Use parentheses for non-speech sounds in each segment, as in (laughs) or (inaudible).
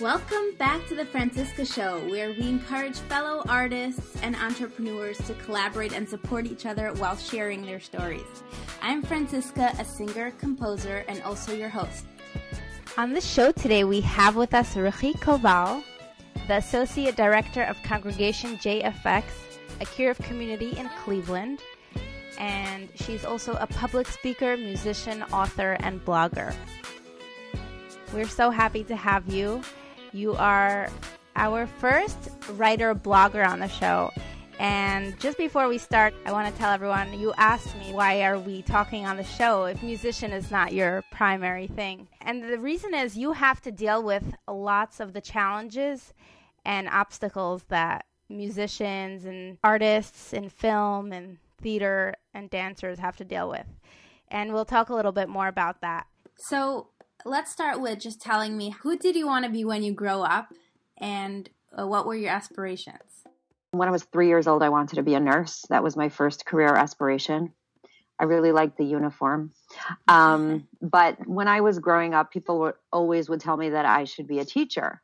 Welcome back to the Franciska Show, where we encourage fellow artists and entrepreneurs to collaborate and support each other while sharing their stories. I'm Franciska, a singer, composer, and also your host. On the show today, we have with us Ruchi Koval, the Associate Director of Congregation JFX, a Kiruv community in Cleveland, and she's also a public speaker, musician, author, and blogger. We're so happy to have you. You are our first writer blogger on the show. And just before we start, I want to tell everyone you asked me why are we talking on the show if musician is not your primary thing. And the reason is you have to deal with lots of the challenges and obstacles that musicians and artists in film and theater and dancers have to deal with. And we'll talk a little bit more about that. So, let's start with just telling me who did you want to be when you grow up and uh, what were your aspirations? When I was three years old, I wanted to be a nurse. That was my first career aspiration. I really liked the uniform. Um, but when I was growing up, people were, always would tell me that I should be a teacher.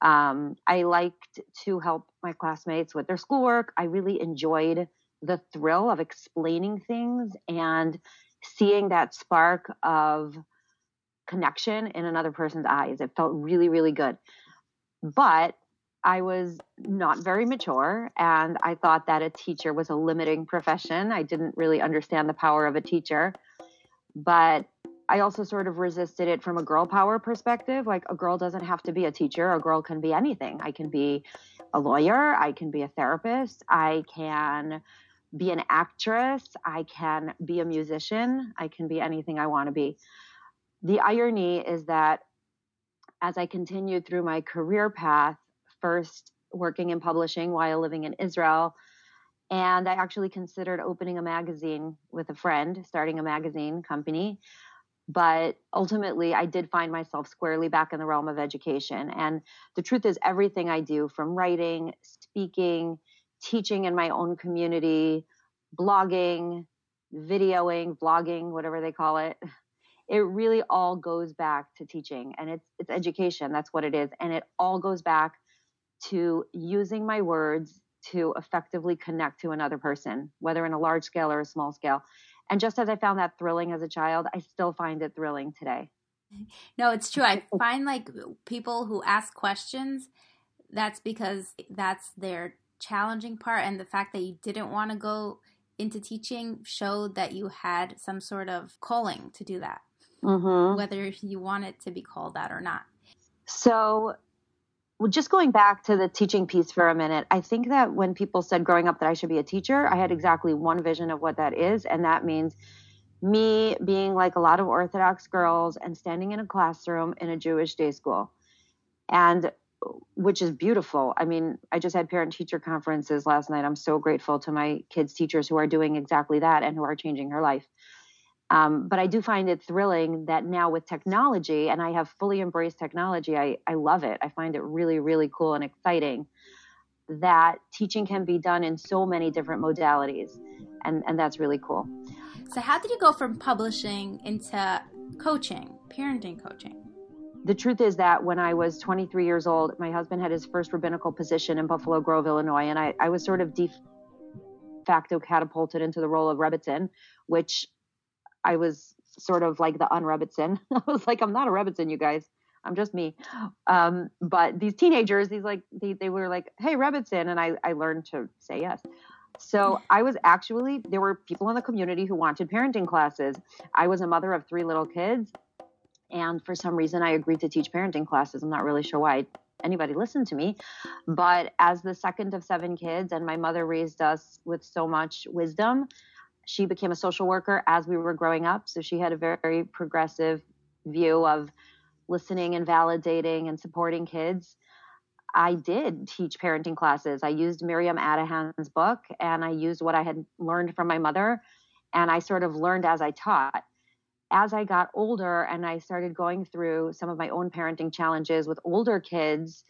Um, I liked to help my classmates with their schoolwork. I really enjoyed the thrill of explaining things and seeing that spark of connection in another person's eyes. It felt really, really good. But I was not very mature, and I thought that a teacher was a limiting profession. I didn't really understand the power of a teacher. But I also sort of resisted it from a girl power perspective. Like, a girl doesn't have to be a teacher, a girl can be anything. I can be a lawyer, I can be a therapist, I can be an actress, I can be a musician, I can be anything I want to be the irony is that as I continued through my career path, first working in publishing while living in Israel, and I actually considered opening a magazine with a friend, starting a magazine company. But ultimately, I did find myself squarely back in the realm of education. And the truth is, everything I do from writing, speaking, teaching in my own community, blogging, videoing, vlogging, whatever they call it, it really all goes back to teaching and it's it's education that's what it is and it all goes back to using my words to effectively connect to another person whether in a large scale or a small scale. And just as i found that thrilling as a child i still find it thrilling today. No it's true. I (laughs) find like people who ask questions that's because that's their challenging part and the fact that you didn't want to go into teaching showed that you had some sort of calling to do that mm-hmm. whether you want it to be called that or not. So, well, just going back to the teaching piece for a minute, I think that when people said growing up that I should be a teacher, I had exactly one vision of what that is, and that means me being like a lot of Orthodox girls and standing in a classroom in a Jewish day school. And which is beautiful. I mean, I just had parent teacher conferences last night. I'm so grateful to my kids' teachers who are doing exactly that and who are changing her life. Um, but I do find it thrilling that now with technology, and I have fully embraced technology, I, I love it. I find it really, really cool and exciting that teaching can be done in so many different modalities. And, and that's really cool. So, how did you go from publishing into coaching, parenting coaching? The truth is that when I was 23 years old, my husband had his first rabbinical position in Buffalo Grove, Illinois, and I, I was sort of de facto catapulted into the role of Rebbitzin, which I was sort of like the unRebbitzin. (laughs) I was like, I'm not a Rebbitzin, you guys. I'm just me. Um, but these teenagers, these like they, they were like, hey, Rebbitzin, and I, I learned to say yes. So I was actually there were people in the community who wanted parenting classes. I was a mother of three little kids, and for some reason I agreed to teach parenting classes. I'm not really sure why anybody listened to me, but as the second of seven kids, and my mother raised us with so much wisdom, she became a social worker as we were growing up. So she had a very progressive view of listening and validating and supporting kids. I did teach parenting classes. I used Miriam Adahan's book and I used what I had learned from my mother and I sort of learned as I taught. As I got older and I started going through some of my own parenting challenges with older kids,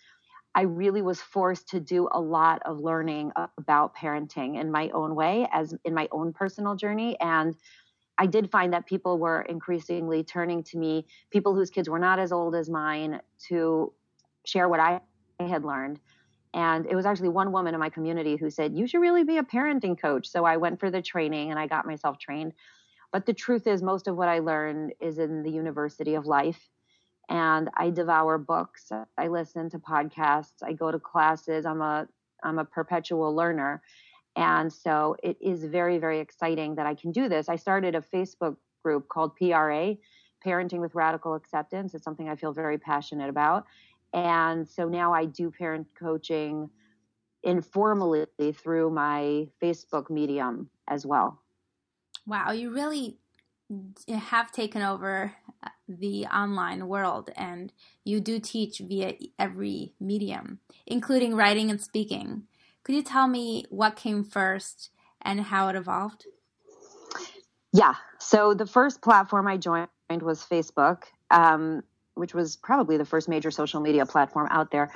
I really was forced to do a lot of learning about parenting in my own way, as in my own personal journey. And I did find that people were increasingly turning to me, people whose kids were not as old as mine, to share what I had learned. And it was actually one woman in my community who said, You should really be a parenting coach. So I went for the training and I got myself trained. But the truth is, most of what I learned is in the University of Life. And I devour books. I listen to podcasts. I go to classes. I'm a I'm a perpetual learner. And so it is very, very exciting that I can do this. I started a Facebook group called PRA, Parenting with Radical Acceptance. It's something I feel very passionate about. And so now I do parent coaching informally through my Facebook medium as well. Wow, you really have taken over the online world and you do teach via every medium, including writing and speaking. Could you tell me what came first and how it evolved? Yeah. So the first platform I joined was Facebook. Um, which was probably the first major social media platform out there.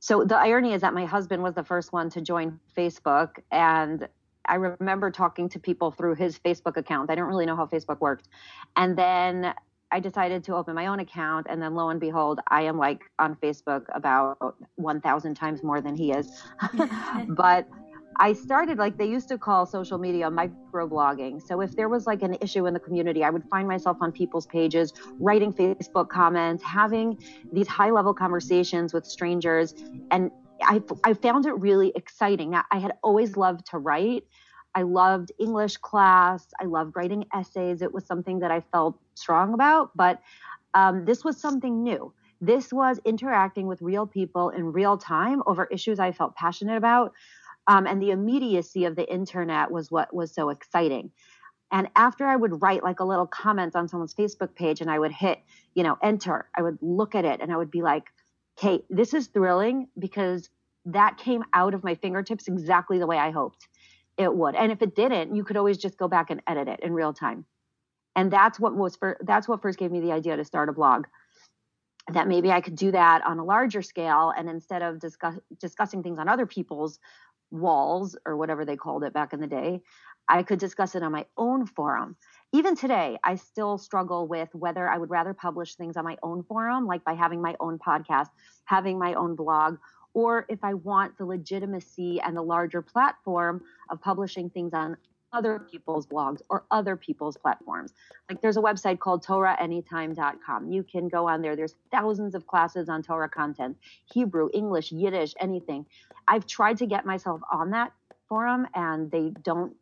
So the irony is that my husband was the first one to join Facebook and I remember talking to people through his Facebook account. I didn't really know how Facebook worked. And then I decided to open my own account and then lo and behold, I am like on Facebook about 1000 times more than he is. (laughs) (laughs) but I started like they used to call social media microblogging. So if there was like an issue in the community, I would find myself on people's pages, writing Facebook comments, having these high level conversations with strangers. And I, I found it really exciting. I had always loved to write. I loved English class. I loved writing essays. It was something that I felt strong about, but um, this was something new. This was interacting with real people in real time over issues I felt passionate about um, and the immediacy of the internet was what was so exciting. And after I would write like a little comment on someone's Facebook page and I would hit, you know, enter, I would look at it and I would be like, Kate, this is thrilling because that came out of my fingertips exactly the way I hoped it would. And if it didn't, you could always just go back and edit it in real time. And that's what was for, that's what first gave me the idea to start a blog. That maybe I could do that on a larger scale, and instead of discuss, discussing things on other people's walls or whatever they called it back in the day, I could discuss it on my own forum. Even today, I still struggle with whether I would rather publish things on my own forum, like by having my own podcast, having my own blog, or if I want the legitimacy and the larger platform of publishing things on other people's blogs or other people's platforms. Like there's a website called TorahAnytime.com. You can go on there. There's thousands of classes on Torah content, Hebrew, English, Yiddish, anything. I've tried to get myself on that forum and they don't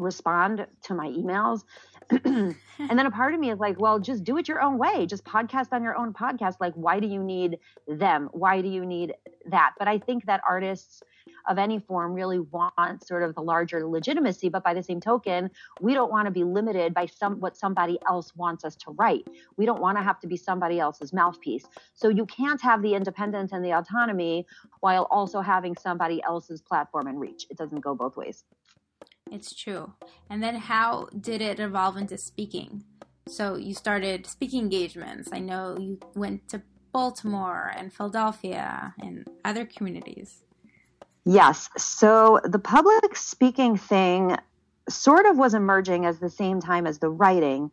respond to my emails. (clears throat) and then a part of me is like, well, just do it your own way. Just podcast on your own podcast. Like, why do you need them? Why do you need that? But I think that artists of any form really want sort of the larger legitimacy but by the same token we don't want to be limited by some what somebody else wants us to write we don't want to have to be somebody else's mouthpiece so you can't have the independence and the autonomy while also having somebody else's platform and reach it doesn't go both ways it's true and then how did it evolve into speaking so you started speaking engagements i know you went to baltimore and philadelphia and other communities Yes. So the public speaking thing sort of was emerging as the same time as the writing.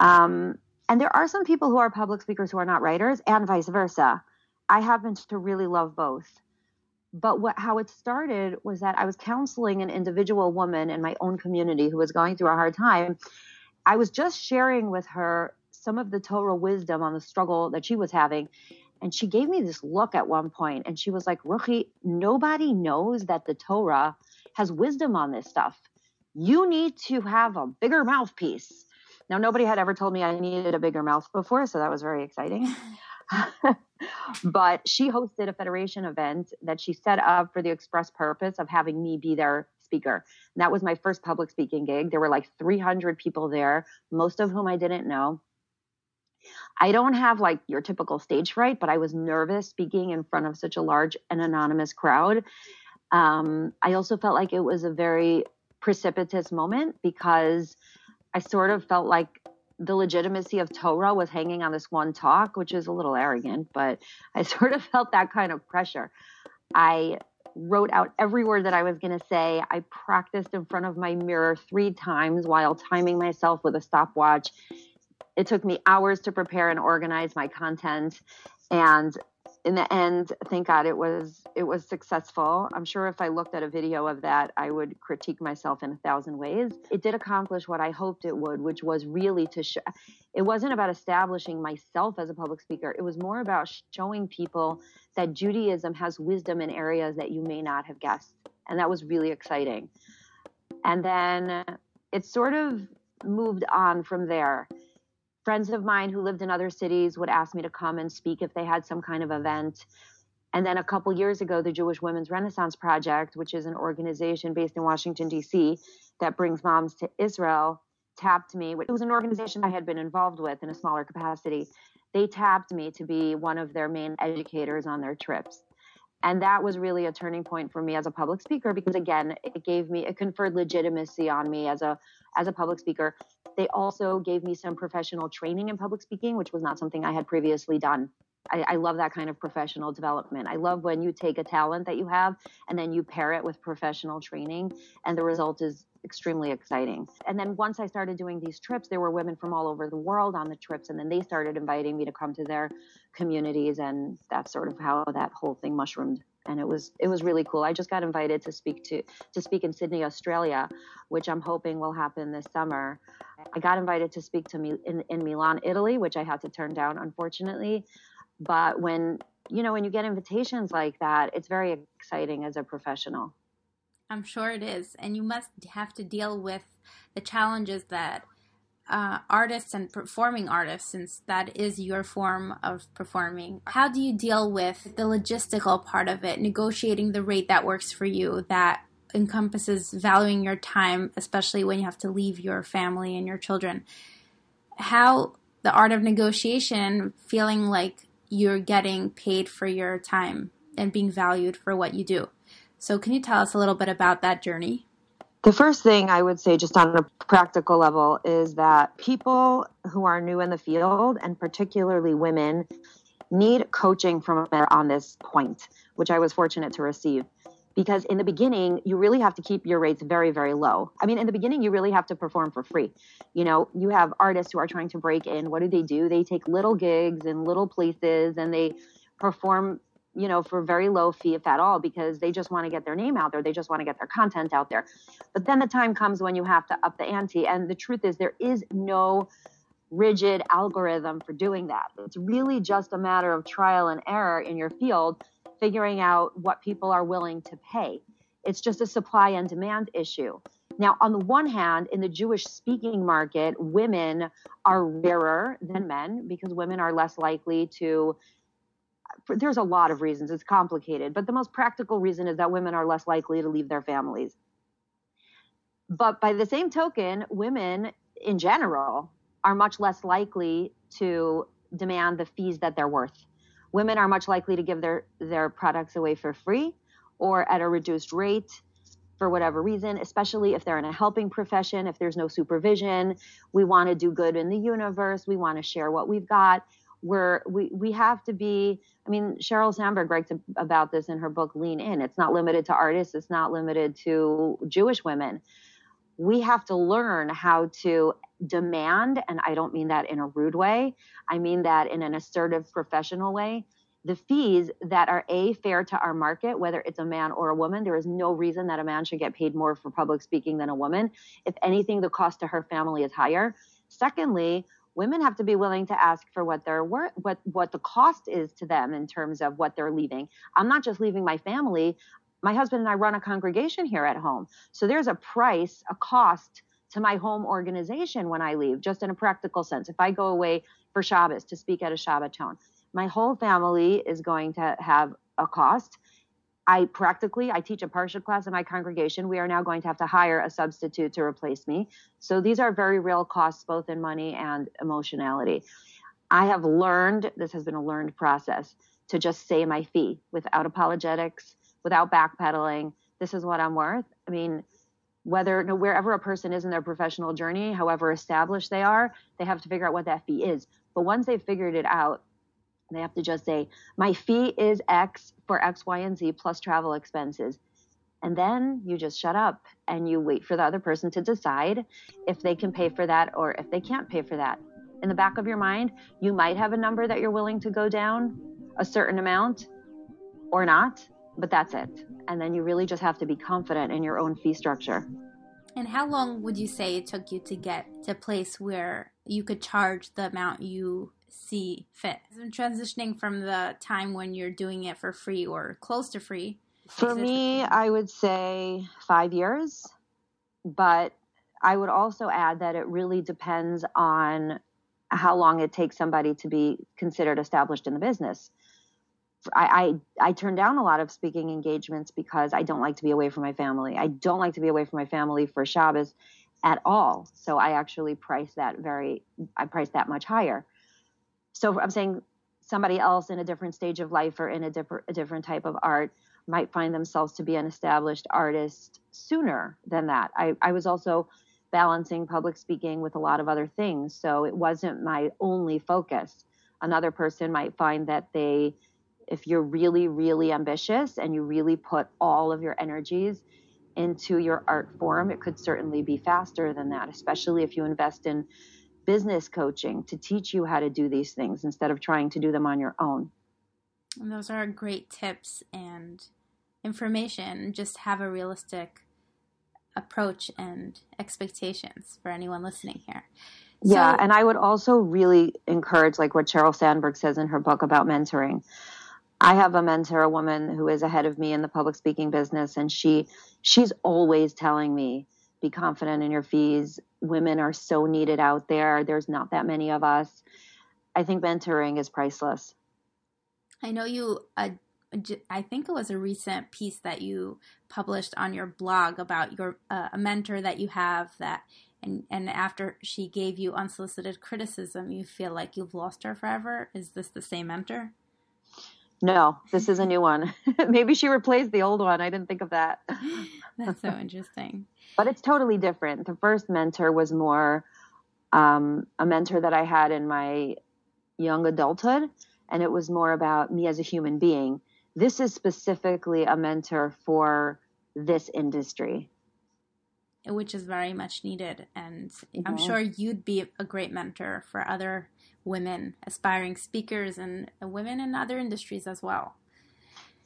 Um, and there are some people who are public speakers who are not writers, and vice versa. I happen to really love both. But what, how it started was that I was counseling an individual woman in my own community who was going through a hard time. I was just sharing with her some of the Torah wisdom on the struggle that she was having. And she gave me this look at one point and she was like, Ruchi, nobody knows that the Torah has wisdom on this stuff. You need to have a bigger mouthpiece. Now, nobody had ever told me I needed a bigger mouth before, so that was very exciting. (laughs) (laughs) but she hosted a federation event that she set up for the express purpose of having me be their speaker. And that was my first public speaking gig. There were like 300 people there, most of whom I didn't know. I don't have like your typical stage fright, but I was nervous speaking in front of such a large and anonymous crowd. Um, I also felt like it was a very precipitous moment because I sort of felt like the legitimacy of Torah was hanging on this one talk, which is a little arrogant, but I (laughs) sort of felt that kind of pressure. I wrote out every word that I was going to say. I practiced in front of my mirror three times while timing myself with a stopwatch it took me hours to prepare and organize my content. And in the end, thank God it was it was successful. I'm sure if I looked at a video of that, I would critique myself in a thousand ways. It did accomplish what I hoped it would, which was really to show. It wasn't about establishing myself as a public speaker. It was more about showing people that Judaism has wisdom in areas that you may not have guessed, and that was really exciting. And then it sort of moved on from there friends of mine who lived in other cities would ask me to come and speak if they had some kind of event. And then a couple years ago, the Jewish Women's Renaissance Project, which is an organization based in Washington, D.C., that brings moms to Israel, tapped me. It was an organization I had been involved with in a smaller capacity. They tapped me to be one of their main educators on their trips. And that was really a turning point for me as a public speaker because again, it gave me it conferred legitimacy on me as a as a public speaker. They also gave me some professional training in public speaking, which was not something I had previously done. I, I, love that kind of professional development. I love when you take a talent that you have and then you pair it with professional training, and the result is extremely exciting. And then once I started doing these trips, there were women from all over the world on the trips, and then they started inviting me to come to their communities, and that's sort of how that whole thing mushroomed. And it was it was really cool. I just got invited to speak to to speak in Sydney, Australia, which I'm hoping will happen this summer. I got invited to speak to me in, in Milan, Italy, which I had to turn down, unfortunately. But when you know when you get invitations like that, it's very exciting as a professional. I'm sure it is, and you must have to deal with the challenges that uh, artists and performing artists, since that is your form of performing. How do you deal with the logistical part of it, negotiating the rate that works for you, that encompasses valuing your time, especially when you have to leave your family and your children? How the art of negotiation, feeling like you're getting paid for your time and being valued for what you do. So, can you tell us a little bit about that journey? The first thing I would say, just on a practical level, is that people who are new in the field, and particularly women, need coaching from on this point, which I was fortunate to receive. Because in the beginning, you really have to keep your rates very, very low. I mean, in the beginning, you really have to perform for free. You know, you have artists who are trying to break in. What do they do? They take little gigs in little places and they perform you know, for very low fee, if at all, because they just want to get their name out there. They just want to get their content out there. But then the time comes when you have to up the ante. And the truth is, there is no rigid algorithm for doing that. It's really just a matter of trial and error in your field, figuring out what people are willing to pay. It's just a supply and demand issue. Now, on the one hand, in the Jewish speaking market, women are rarer than men because women are less likely to there's a lot of reasons. It's complicated, but the most practical reason is that women are less likely to leave their families. But by the same token, women in general are much less likely to demand the fees that they're worth. Women are much likely to give their, their products away for free or at a reduced rate for whatever reason, especially if they're in a helping profession, if there's no supervision. We want to do good in the universe. We want to share what we've got we're we we have to be i mean sheryl sandberg writes about this in her book lean in it's not limited to artists it's not limited to jewish women we have to learn how to demand and i don't mean that in a rude way i mean that in an assertive professional way. The fees that are a fair to our market whether it's a man or a woman there is no reason that a man should get paid more for public speaking than a woman. If anything the cost to her family is higher. Secondly women have to be willing to ask for what their what what the cost is to them in terms of what they're leaving. I'm not just leaving my family my husband and i run a congregation here at home so there's a price a cost to my home organization when i leave just in a practical sense if i go away for shabbos to speak at a shabbaton my whole family is going to have a cost I practically I teach a parsha class in my congregation. We are now going to have to hire a substitute to replace me. So these are very real costs, both in money and emotionality. I have learned this has been a learned process to just say my fee without apologetics, without backpedaling. This is what I'm worth. I mean, whether wherever a person is in their professional journey, however established they are, they have to figure out what that fee is. But once they've figured it out, they have to just say, my fee is X for X, Y, and Z plus travel expenses. And then you just shut up and you wait for the other person to decide if they can pay for that or if they can't pay for that. In the back of your mind, you might have a number that you're willing to go down, a certain amount or not, but that's it. And then you really just have to be confident in your own fee structure. And how long would you say it took you to get to a place where you could charge the amount you see fit? I'm transitioning from the time when you're doing it for free or close to free. For me, I would say five years, but I would also add that it really depends on how long it takes somebody to be considered established in the business. I, I, I turn down a lot of speaking engagements because I don't like to be away from my family. I don't like to be away from my family for Shabbos at all. So I actually price that very I price that much higher. So I'm saying somebody else in a different stage of life or in a different a different type of art might find themselves to be an established artist sooner than that. I, I was also balancing public speaking with a lot of other things. So it wasn't my only focus. Another person might find that they if you're really, really ambitious and you really put all of your energies into your art form, it could certainly be faster than that, especially if you invest in business coaching to teach you how to do these things instead of trying to do them on your own. And those are great tips and information. Just have a realistic approach and expectations for anyone listening here. So, yeah, and I would also really encourage, like what Sheryl Sandberg says in her book about mentoring. I have a mentor, a woman who is ahead of me in the public speaking business, and she she's always telling me, "Be confident in your fees. Women are so needed out there. There's not that many of us." I think mentoring is priceless. I know you. Uh, I think it was a recent piece that you published on your blog about your uh, a mentor that you have that and and after she gave you unsolicited criticism you feel like you've lost her forever is this the same mentor no, this is a new one. (laughs) Maybe she replaced the old one. I didn't think of that. (laughs) That's so interesting. but it's totally different. The first mentor was more um, a mentor that I had in my young adulthood, and it was more about me as a human being. This is specifically a mentor for this industry. Which is very much needed. And mm-hmm. I'm sure you'd be a great mentor for other women, aspiring speakers, and women in other industries as well.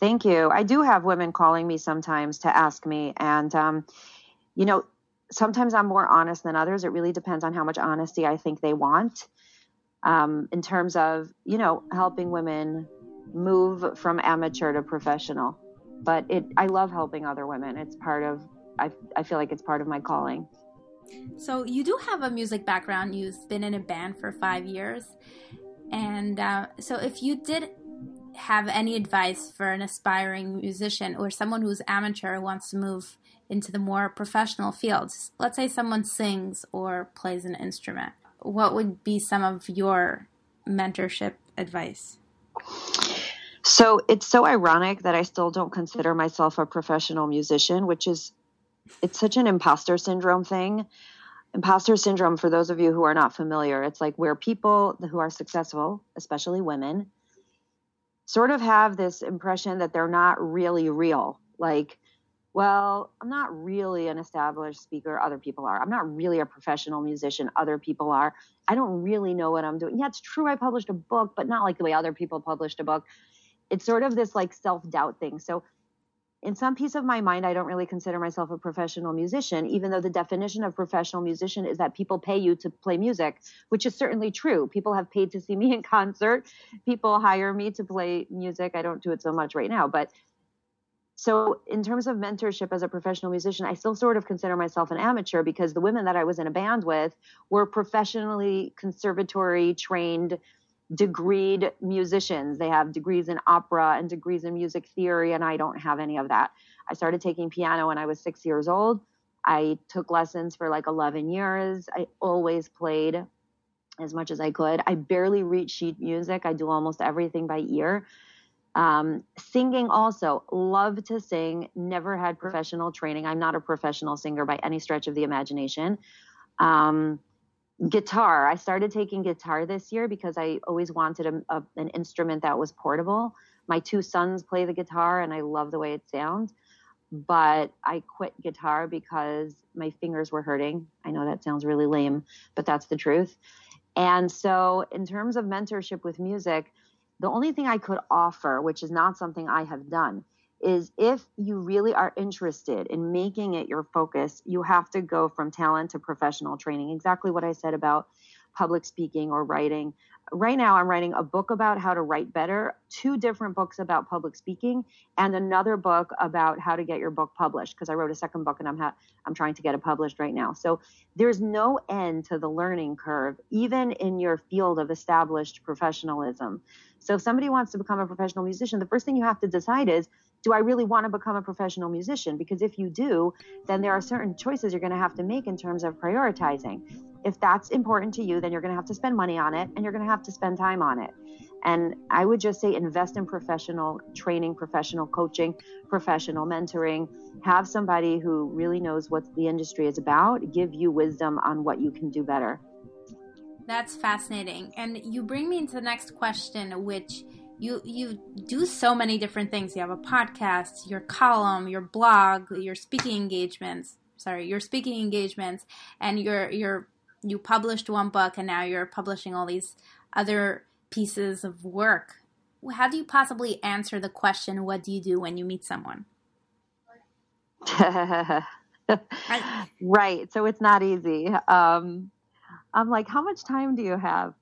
Thank you. I do have women calling me sometimes to ask me, and um, you know, sometimes I'm more honest than others. It really depends on how much honesty I think they want. Um, in terms of you know helping women move from amateur to professional, but it I love helping other women. It's part of I I feel like it's part of my calling. So you do have a music background. You've been in a band for five years, and uh, so if you did have any advice for an aspiring musician or someone who's amateur wants to move into the more professional fields, let's say someone sings or plays an instrument, what would be some of your mentorship advice? So it's so ironic that I still don't consider myself a professional musician, which is it's such an imposter syndrome thing. Imposter syndrome, for those of you who are not familiar, it's like where people who are successful, especially women, sort of have this impression that they're not really real. Like, well, I'm not really an established speaker, other people are. I'm not really a professional musician, other people are. I don't really know what I'm doing. Yeah, it's true I published a book, but not like the way other people published a book. It's sort of this like self doubt thing. So in some piece of my mind, I don't really consider myself a professional musician, even though the definition of professional musician is that people pay you to play music, which is certainly true. People have paid to see me (laughs) in concert. People hire me to play music. I don't do it so much right now, but so in terms of mentorship as a professional musician, I still sort of consider myself an amateur because the women that I was in a band with were professionally conservatory trained degreed musicians. They have degrees in opera and degrees in music theory, and I don't have any of that. I started taking piano when I was six years old. I took lessons for like 11 years. I always played as much as I could. I barely read sheet music. I do almost everything by ear. Um, singing also, love to sing, never had professional training. I'm not a professional singer by any stretch of the imagination. Um, guitar. I started taking guitar this year because i always wanted a, a, an instrument that was portable. My two sons play the guitar and i love the way it sounds but i quit guitar because my fingers were hurting. I know that sounds really lame but that's the truth. And so in terms of mentorship with music The only thing I could offer, which is not something I have done, is if you really are interested in making it your focus, you have to go from talent to professional training. Exactly what I said about public speaking or writing. Right now, I'm writing a book about how to write better, two different books about public speaking, and another book about how to get your book published. Because I wrote a second book and I'm ha- I'm trying to get it published right now. So there's no end to the learning curve, even in your field of established professionalism. So if somebody wants to become a professional musician, the first thing you have to decide is do I really want to become a professional musician? Because if you do, then there are certain choices you're going to have to make in terms of prioritizing. If that's important to you, then you're going to have to spend money on it and you're going to have to spend time on it. And I would just say invest in professional training, professional coaching, professional mentoring. Have somebody who really knows what the industry is about give you wisdom on what you can do better. That's fascinating. And you bring me into the next question, which you you do so many different things. You have a podcast, your column, your blog, your speaking engagements. Sorry, your speaking engagements, and you're you're you published one book, and now you're publishing all these other pieces of work. How do you possibly answer the question, "What do you do when you meet someone?" (laughs) right. So it's not easy. Um, I'm like, how much time do you have?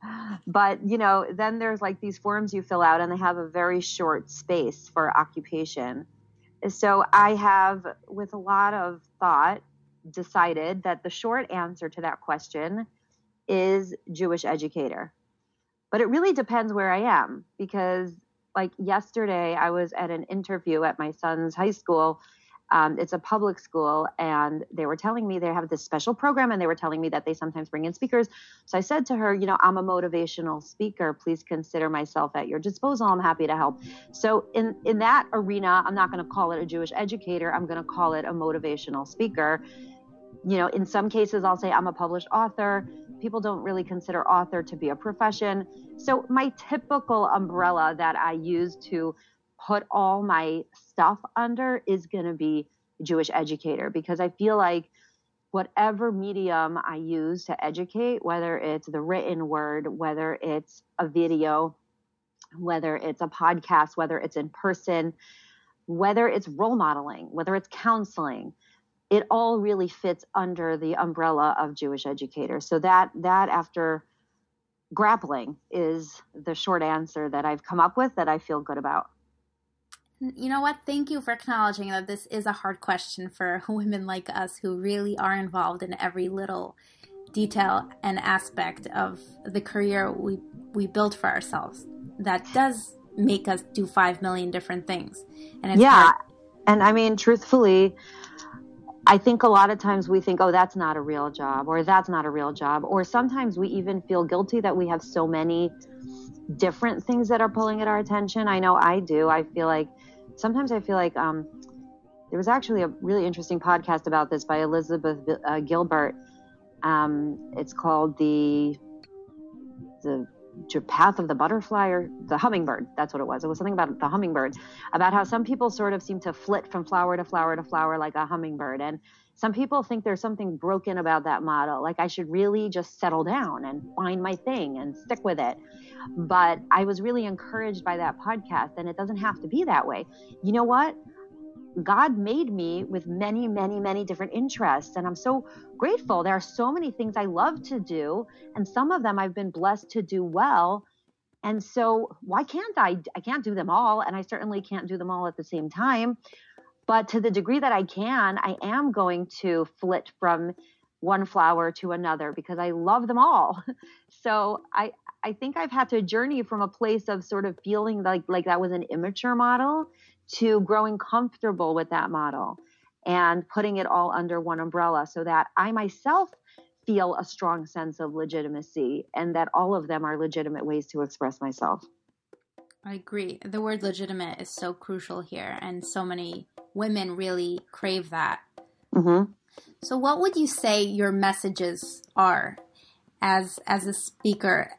But, you know, then there's like these forms you fill out and they have a very short space for occupation. So I have, with a lot of thought, decided that the short answer to that question is Jewish educator. But it really depends where I am because, like, yesterday I was at an interview at my son's high school um, it's a public school, and they were telling me they have this special program, and they were telling me that they sometimes bring in speakers. So I said to her, you know, I'm a motivational speaker. Please consider myself at your disposal. I'm happy to help. So in in that arena, I'm not going to call it a Jewish educator. I'm going to call it a motivational speaker. You know, in some cases, I'll say I'm a published author. People don't really consider author to be a profession. So my typical umbrella that I use to put all my stuff under is going to be Jewish educator because I feel like whatever medium I use to educate, whether it's the written word, whether it's a video, whether it's a podcast, whether it's in person, whether it's role modeling, whether it's counseling, it all really fits under the umbrella of Jewish educator. So that that after grappling is the short answer that I've come up with that I feel good about. You know what? Thank you for acknowledging that this is a hard question for (laughs) women like us who really are involved in every little detail and aspect of the career we we built for ourselves. That does make us do five million different things. And it's yeah, hard. and I mean, truthfully, I think a lot of times we think, oh, that's not a real job, or that's not a real job, or sometimes we even feel guilty that we have so many different things that are pulling at our attention. I know I do. I feel like sometimes I feel like um, there was actually a really interesting podcast about this by Elizabeth uh, Gilbert. Um, it's called the the path of the butterfly or the hummingbird. That's what it was. It was something about the hummingbird, about how some people sort of seem to flit from flower to flower to flower like a hummingbird, and some people think there's something broken about that model. Like I should really just settle down and find my thing and stick with it. But I was really encouraged by that podcast, and it doesn't have to be that way. You know what? God made me with many, many, many different interests. And I'm so grateful. There are so many things I love to do, and some of them I've been blessed to do well. And so, why can't I? I can't do them all, and I certainly can't do them all at the same time. But to the degree that I can, I am going to flit from one flower to another because I love them all. (laughs) So I I think I've had to journey from a place of sort of feeling like like that was an immature model to growing comfortable with that model and putting it all under one umbrella so that I myself feel a strong sense of legitimacy and that all of them are legitimate ways to express myself. I agree. The word legitimate is so crucial here, and so many women really crave that. Mm-hmm. So, what would you say your messages are as as a speaker?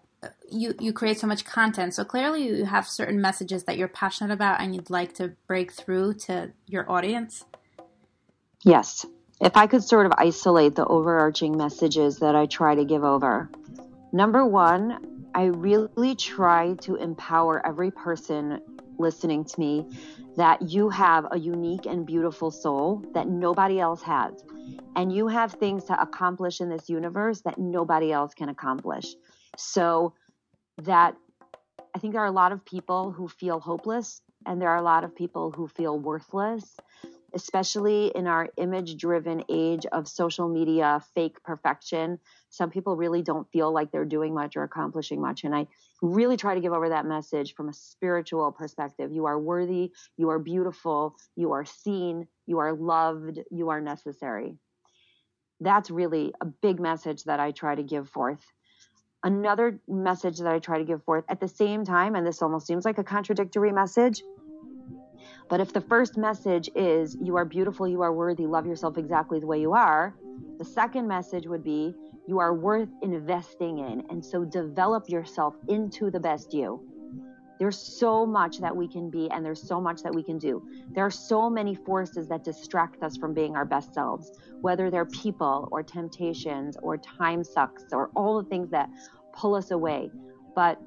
You you create so much content, so clearly you have certain messages that you're passionate about and you'd like to break through to your audience. Yes, if I could sort of isolate the overarching messages that I try to give over. Number one, I really try to empower every person listening to me that you have a unique and beautiful soul that nobody else has. And you have things to accomplish in this universe that nobody else can accomplish. So that I think there are a lot of people who feel hopeless and there are a lot of people who feel worthless, especially in our image driven age of social media, fake perfection. Some people really don't feel like they're doing much or accomplishing much. And I really try to give over that message from a spiritual perspective. You are worthy, you are beautiful, you are seen, you are loved, you are necessary. That's really a big message that I try to give forth. Another message that I try to give forth at the same time, and this almost seems like a contradictory message, but if the first message is, you are beautiful, you are worthy, love yourself exactly the way you are, the second message would be, you are worth investing in. And so develop yourself into the best you. There's so much that we can be, and there's so much that we can do. There are so many forces that distract us from being our best selves, whether they're people or temptations or time sucks or all the things that pull us away. But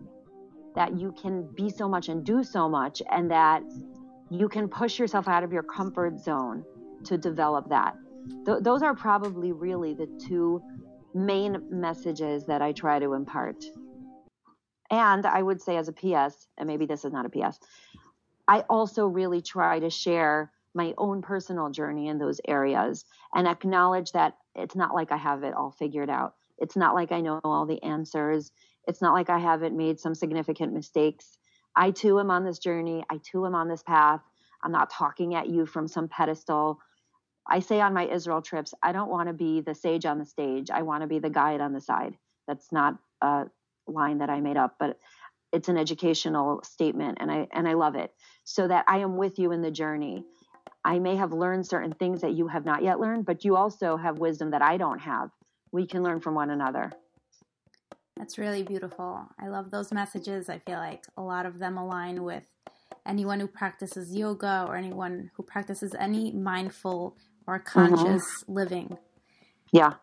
that you can be so much and do so much, and that you can push yourself out of your comfort zone to develop that. Th- those are probably really the two main messages that I try to impart. And I would say, as a PS, and maybe this is not a PS, I also really try to share my own personal journey in those areas and acknowledge that it's not like I have it all figured out. It's not like I know all the answers. It's not like I haven't made some significant mistakes. I too am on this journey. I too am on this path. I'm not talking at you from some pedestal. I say on my Israel trips, I don't want to be the sage on the stage. I want to be the guide on the side. That's not a line that I made up, but it's an educational statement and I and I love it. So that I am with you in the journey. I may have learned certain things that you have not yet learned, but you also have wisdom that I don't have. We can learn from one another. That's really beautiful. I love those messages. I feel like a lot of them align with anyone who practices yoga or anyone who practices any mindful or mm-hmm. conscious mm-hmm. living. Yeah,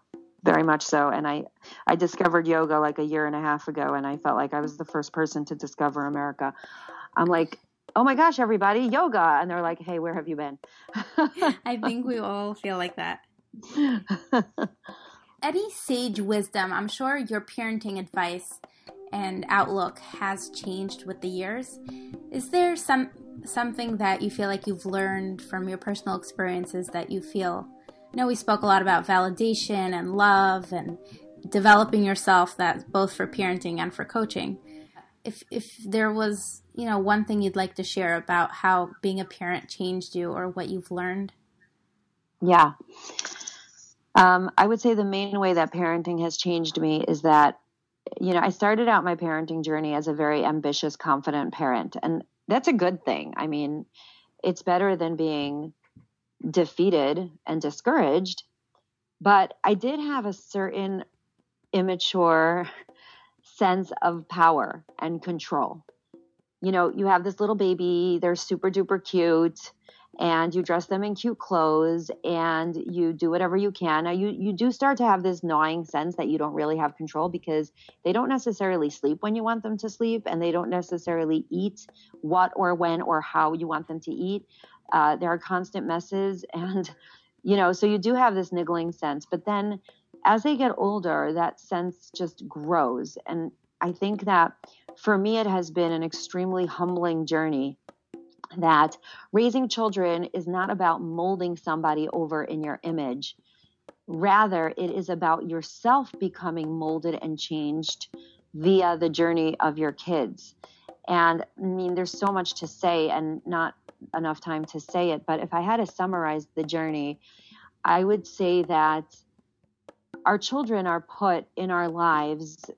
very much so. And I, I discovered yoga like a year and a half ago, and I felt like I was the first person to discover America. I'm like, oh my gosh, everybody, yoga. And they're like, hey, where have you been? (laughs) I think we all feel like that. (laughs) Any sage wisdom, I'm sure your parenting advice and outlook has changed with the years. Is there some something that you feel like you've learned from your personal experiences that you feel? I know we spoke a lot about validation and love and developing yourself. That both for parenting and for coaching. If if there was you know one thing you'd like to share about how being a parent changed you or what you've learned. Yeah. Um, I would say the main way that parenting has changed me is that you know, I started out my parenting journey as a very ambitious, confident parent, and that's a good thing. I mean, it's better than being defeated and discouraged. But I did have a certain immature sense of power and control. You know, you have this little baby, they're super duper cute and you dress them in cute clothes and you do whatever you can. Now you you do start to have this gnawing sense that you don't really have control because they don't necessarily sleep when you want them to sleep and they don't necessarily eat what or when or how you want them to eat. Uh, there are constant messes (laughs) and you know so you do have this niggling sense but then as they get older that sense just grows and i think that for me it has been an extremely humbling journey that raising children is not about molding somebody over in your image. Rather, it is about yourself becoming molded and changed via the journey of your kids. And I mean, there's so much to say and not enough time to say it, but if I had to summarize the journey, I would say that our children are put in our lives.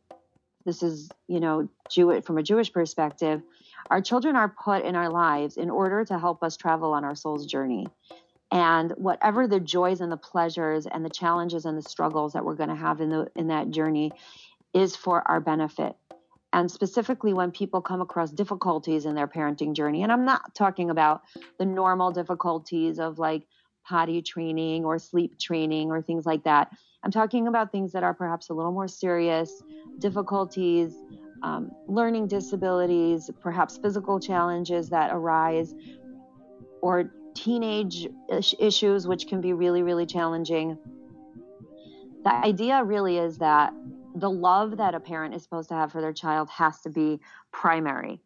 This is, you know, Jew- from a Jewish perspective, our children are put in our lives in order to help us travel on our soul's journey. And whatever the joys and the pleasures and the challenges and the struggles that we're going to have in the in that journey is for our benefit. And specifically when people come across difficulties in their parenting journey, and I'm not talking about the normal difficulties of like potty training or sleep training or things like that. I'm talking about things that are perhaps a little more serious, difficulties um, learning disabilities, perhaps physical challenges that arise, or teenage issues, which can be really, really challenging. The idea really is that the love that a parent is supposed to have for their child has to be primary.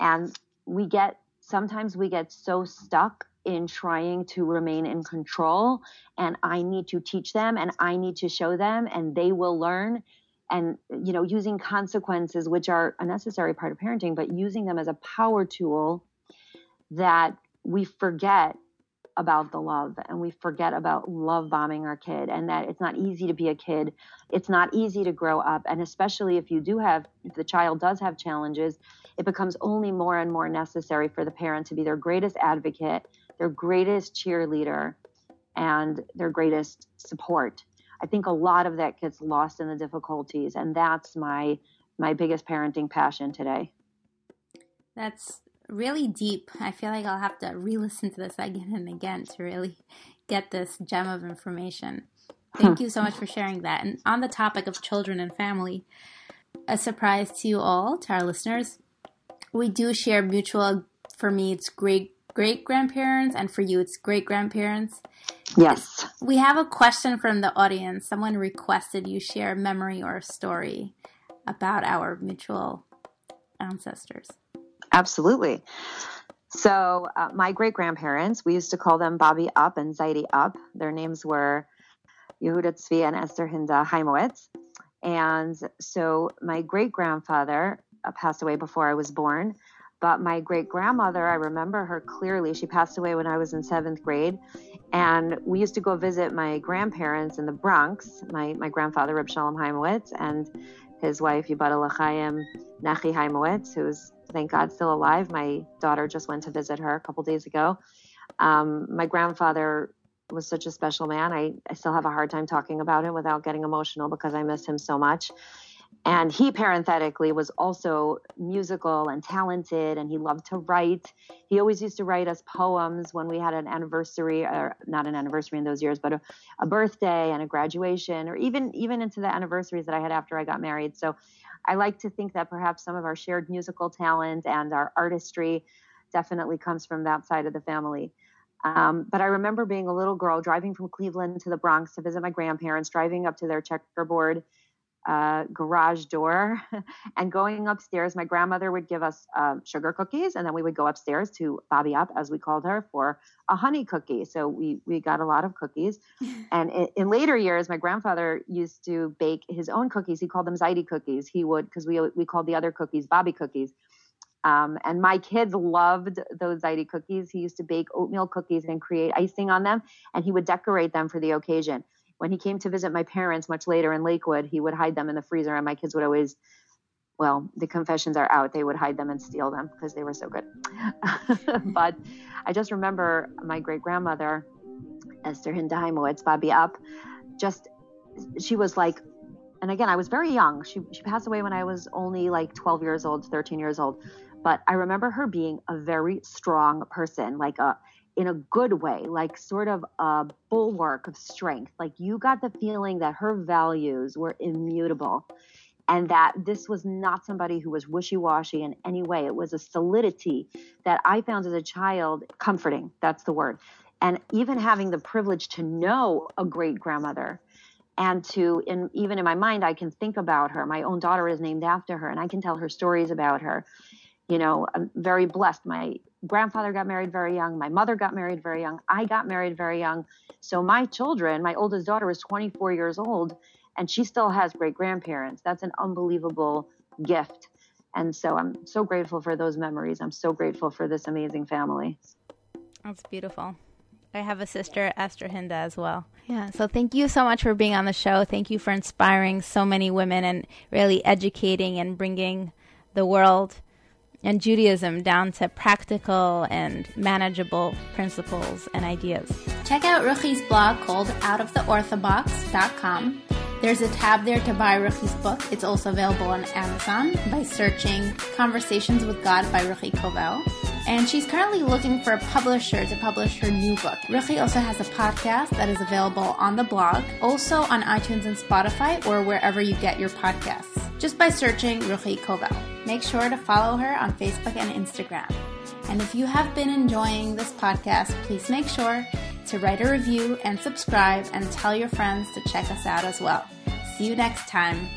And we get sometimes we get so stuck in trying to remain in control and I need to teach them and I need to show them and they will learn and you know using consequences which are a necessary part of parenting but using them as a power tool that we forget about the love and we forget about love bombing our kid and that it's not easy to be a kid. It's not easy to grow up. And especially if you do have if the child does have challenges it becomes only more and more necessary for the parent to be their greatest advocate their greatest cheerleader and their greatest support i think a lot of that gets lost in the difficulties and that's my my biggest parenting passion today that's really deep. I feel like I'll have to re listen to this again and again to really get this gem of information. Thank you so (laughs) much for sharing that. And on the topic of children and family, a surprise to you all, to our listeners, we do share mutual, for me, it's great great grandparents, and for you, it's great grandparents. Yes. We have a question from the audience. Someone requested you share a memory or a story about our mutual ancestors. Absolutely. So, uh, my great grandparents, we used to call them Bobby Up and Zaidi Up. Their names were Yehuda Tzvi and Esther Hinda Haimowitz. And so, my great grandfather uh, passed away before I was born. But my great grandmother, I remember her clearly. She passed away when I was in seventh grade. And we used to go visit my grandparents in the Bronx, my, my grandfather, Reb Shalom Haimowitz, and his wife, Yubata L'chaim Nachi Haimowitz, who's thank God, still alive. My daughter just went to visit her a couple days ago. Um, my grandfather was such a special man. I, I still have a hard time talking about him without getting emotional because I miss him so much. And he parenthetically was also musical and talented, and he loved to write. He always used to write us poems when we had an anniversary, or not an anniversary in those years, but a, a birthday and a graduation, or even even into the anniversaries that I had after I got married. So I like to think that perhaps some of our shared musical talent and our artistry definitely comes from that side of the family. Um, but I remember being a little girl driving from Cleveland to the Bronx to visit my grandparents, driving up to their checkerboard uh, garage door (laughs) and going upstairs. My grandmother would give us um, sugar cookies, and then we would go upstairs to Bobby Up, as we called her, for a honey cookie. So we we got a lot of cookies. (laughs) and in, in, later years, my grandfather used to bake his own cookies. He called them Zaidi cookies. He would because we we called the other cookies Bobby cookies. Um, and my kids loved those Zaidi cookies. He used to bake oatmeal cookies and create icing on them, and he would decorate them for the occasion when he came to visit my parents much later in Lakewood, he would hide them in the freezer, and my kids would always, well, the confessions are out. They would hide them and steal them because they were so good. (laughs) but I just remember my great grandmother, Esther Hindaimowitz, Bobby Up, just she was like, and again, I was very young. She she passed away when I was only like 12 years old, 13 years old. But I remember her being a very strong person, like a in a good way, like sort of a bulwark of strength. Like you got the feeling that her values were immutable and that this was not somebody who was wishy washy in any way. It was a solidity that I found as a child comforting. That's the word. And even having the privilege to know a great grandmother and to in, even in my mind i can think about her my own daughter is named after her and i can tell her stories about her you know i'm very blessed my grandfather got married very young. My mother got married very young. I got married very young. So my children, my oldest daughter is 24 years old and she still has great grandparents. That's an unbelievable gift. And so I'm so grateful for those memories. I'm so grateful for this amazing family. That's beautiful. I have a sister, Esther Hinda, as well. Yeah. So thank you so much for being on the show. Thank you for inspiring so many women and really educating and bringing the world and Judaism down to practical and manageable principles and ideas. Check out Ruchi's blog called outoftheorthobox.com. There's a tab there to buy Ruchi's book. It's also available on Amazon by searching Conversations with God by Ruchi Koval. And she's currently looking for a publisher to publish her new book. Ruchi also has a podcast that is available on the blog, also on iTunes and Spotify, or wherever you get your podcasts. just by searching Ruchi Koval. Make sure to follow her on Facebook and Instagram. And if you have been enjoying this podcast, please make sure to write a review and subscribe and tell your friends to check us out as well. See you next time.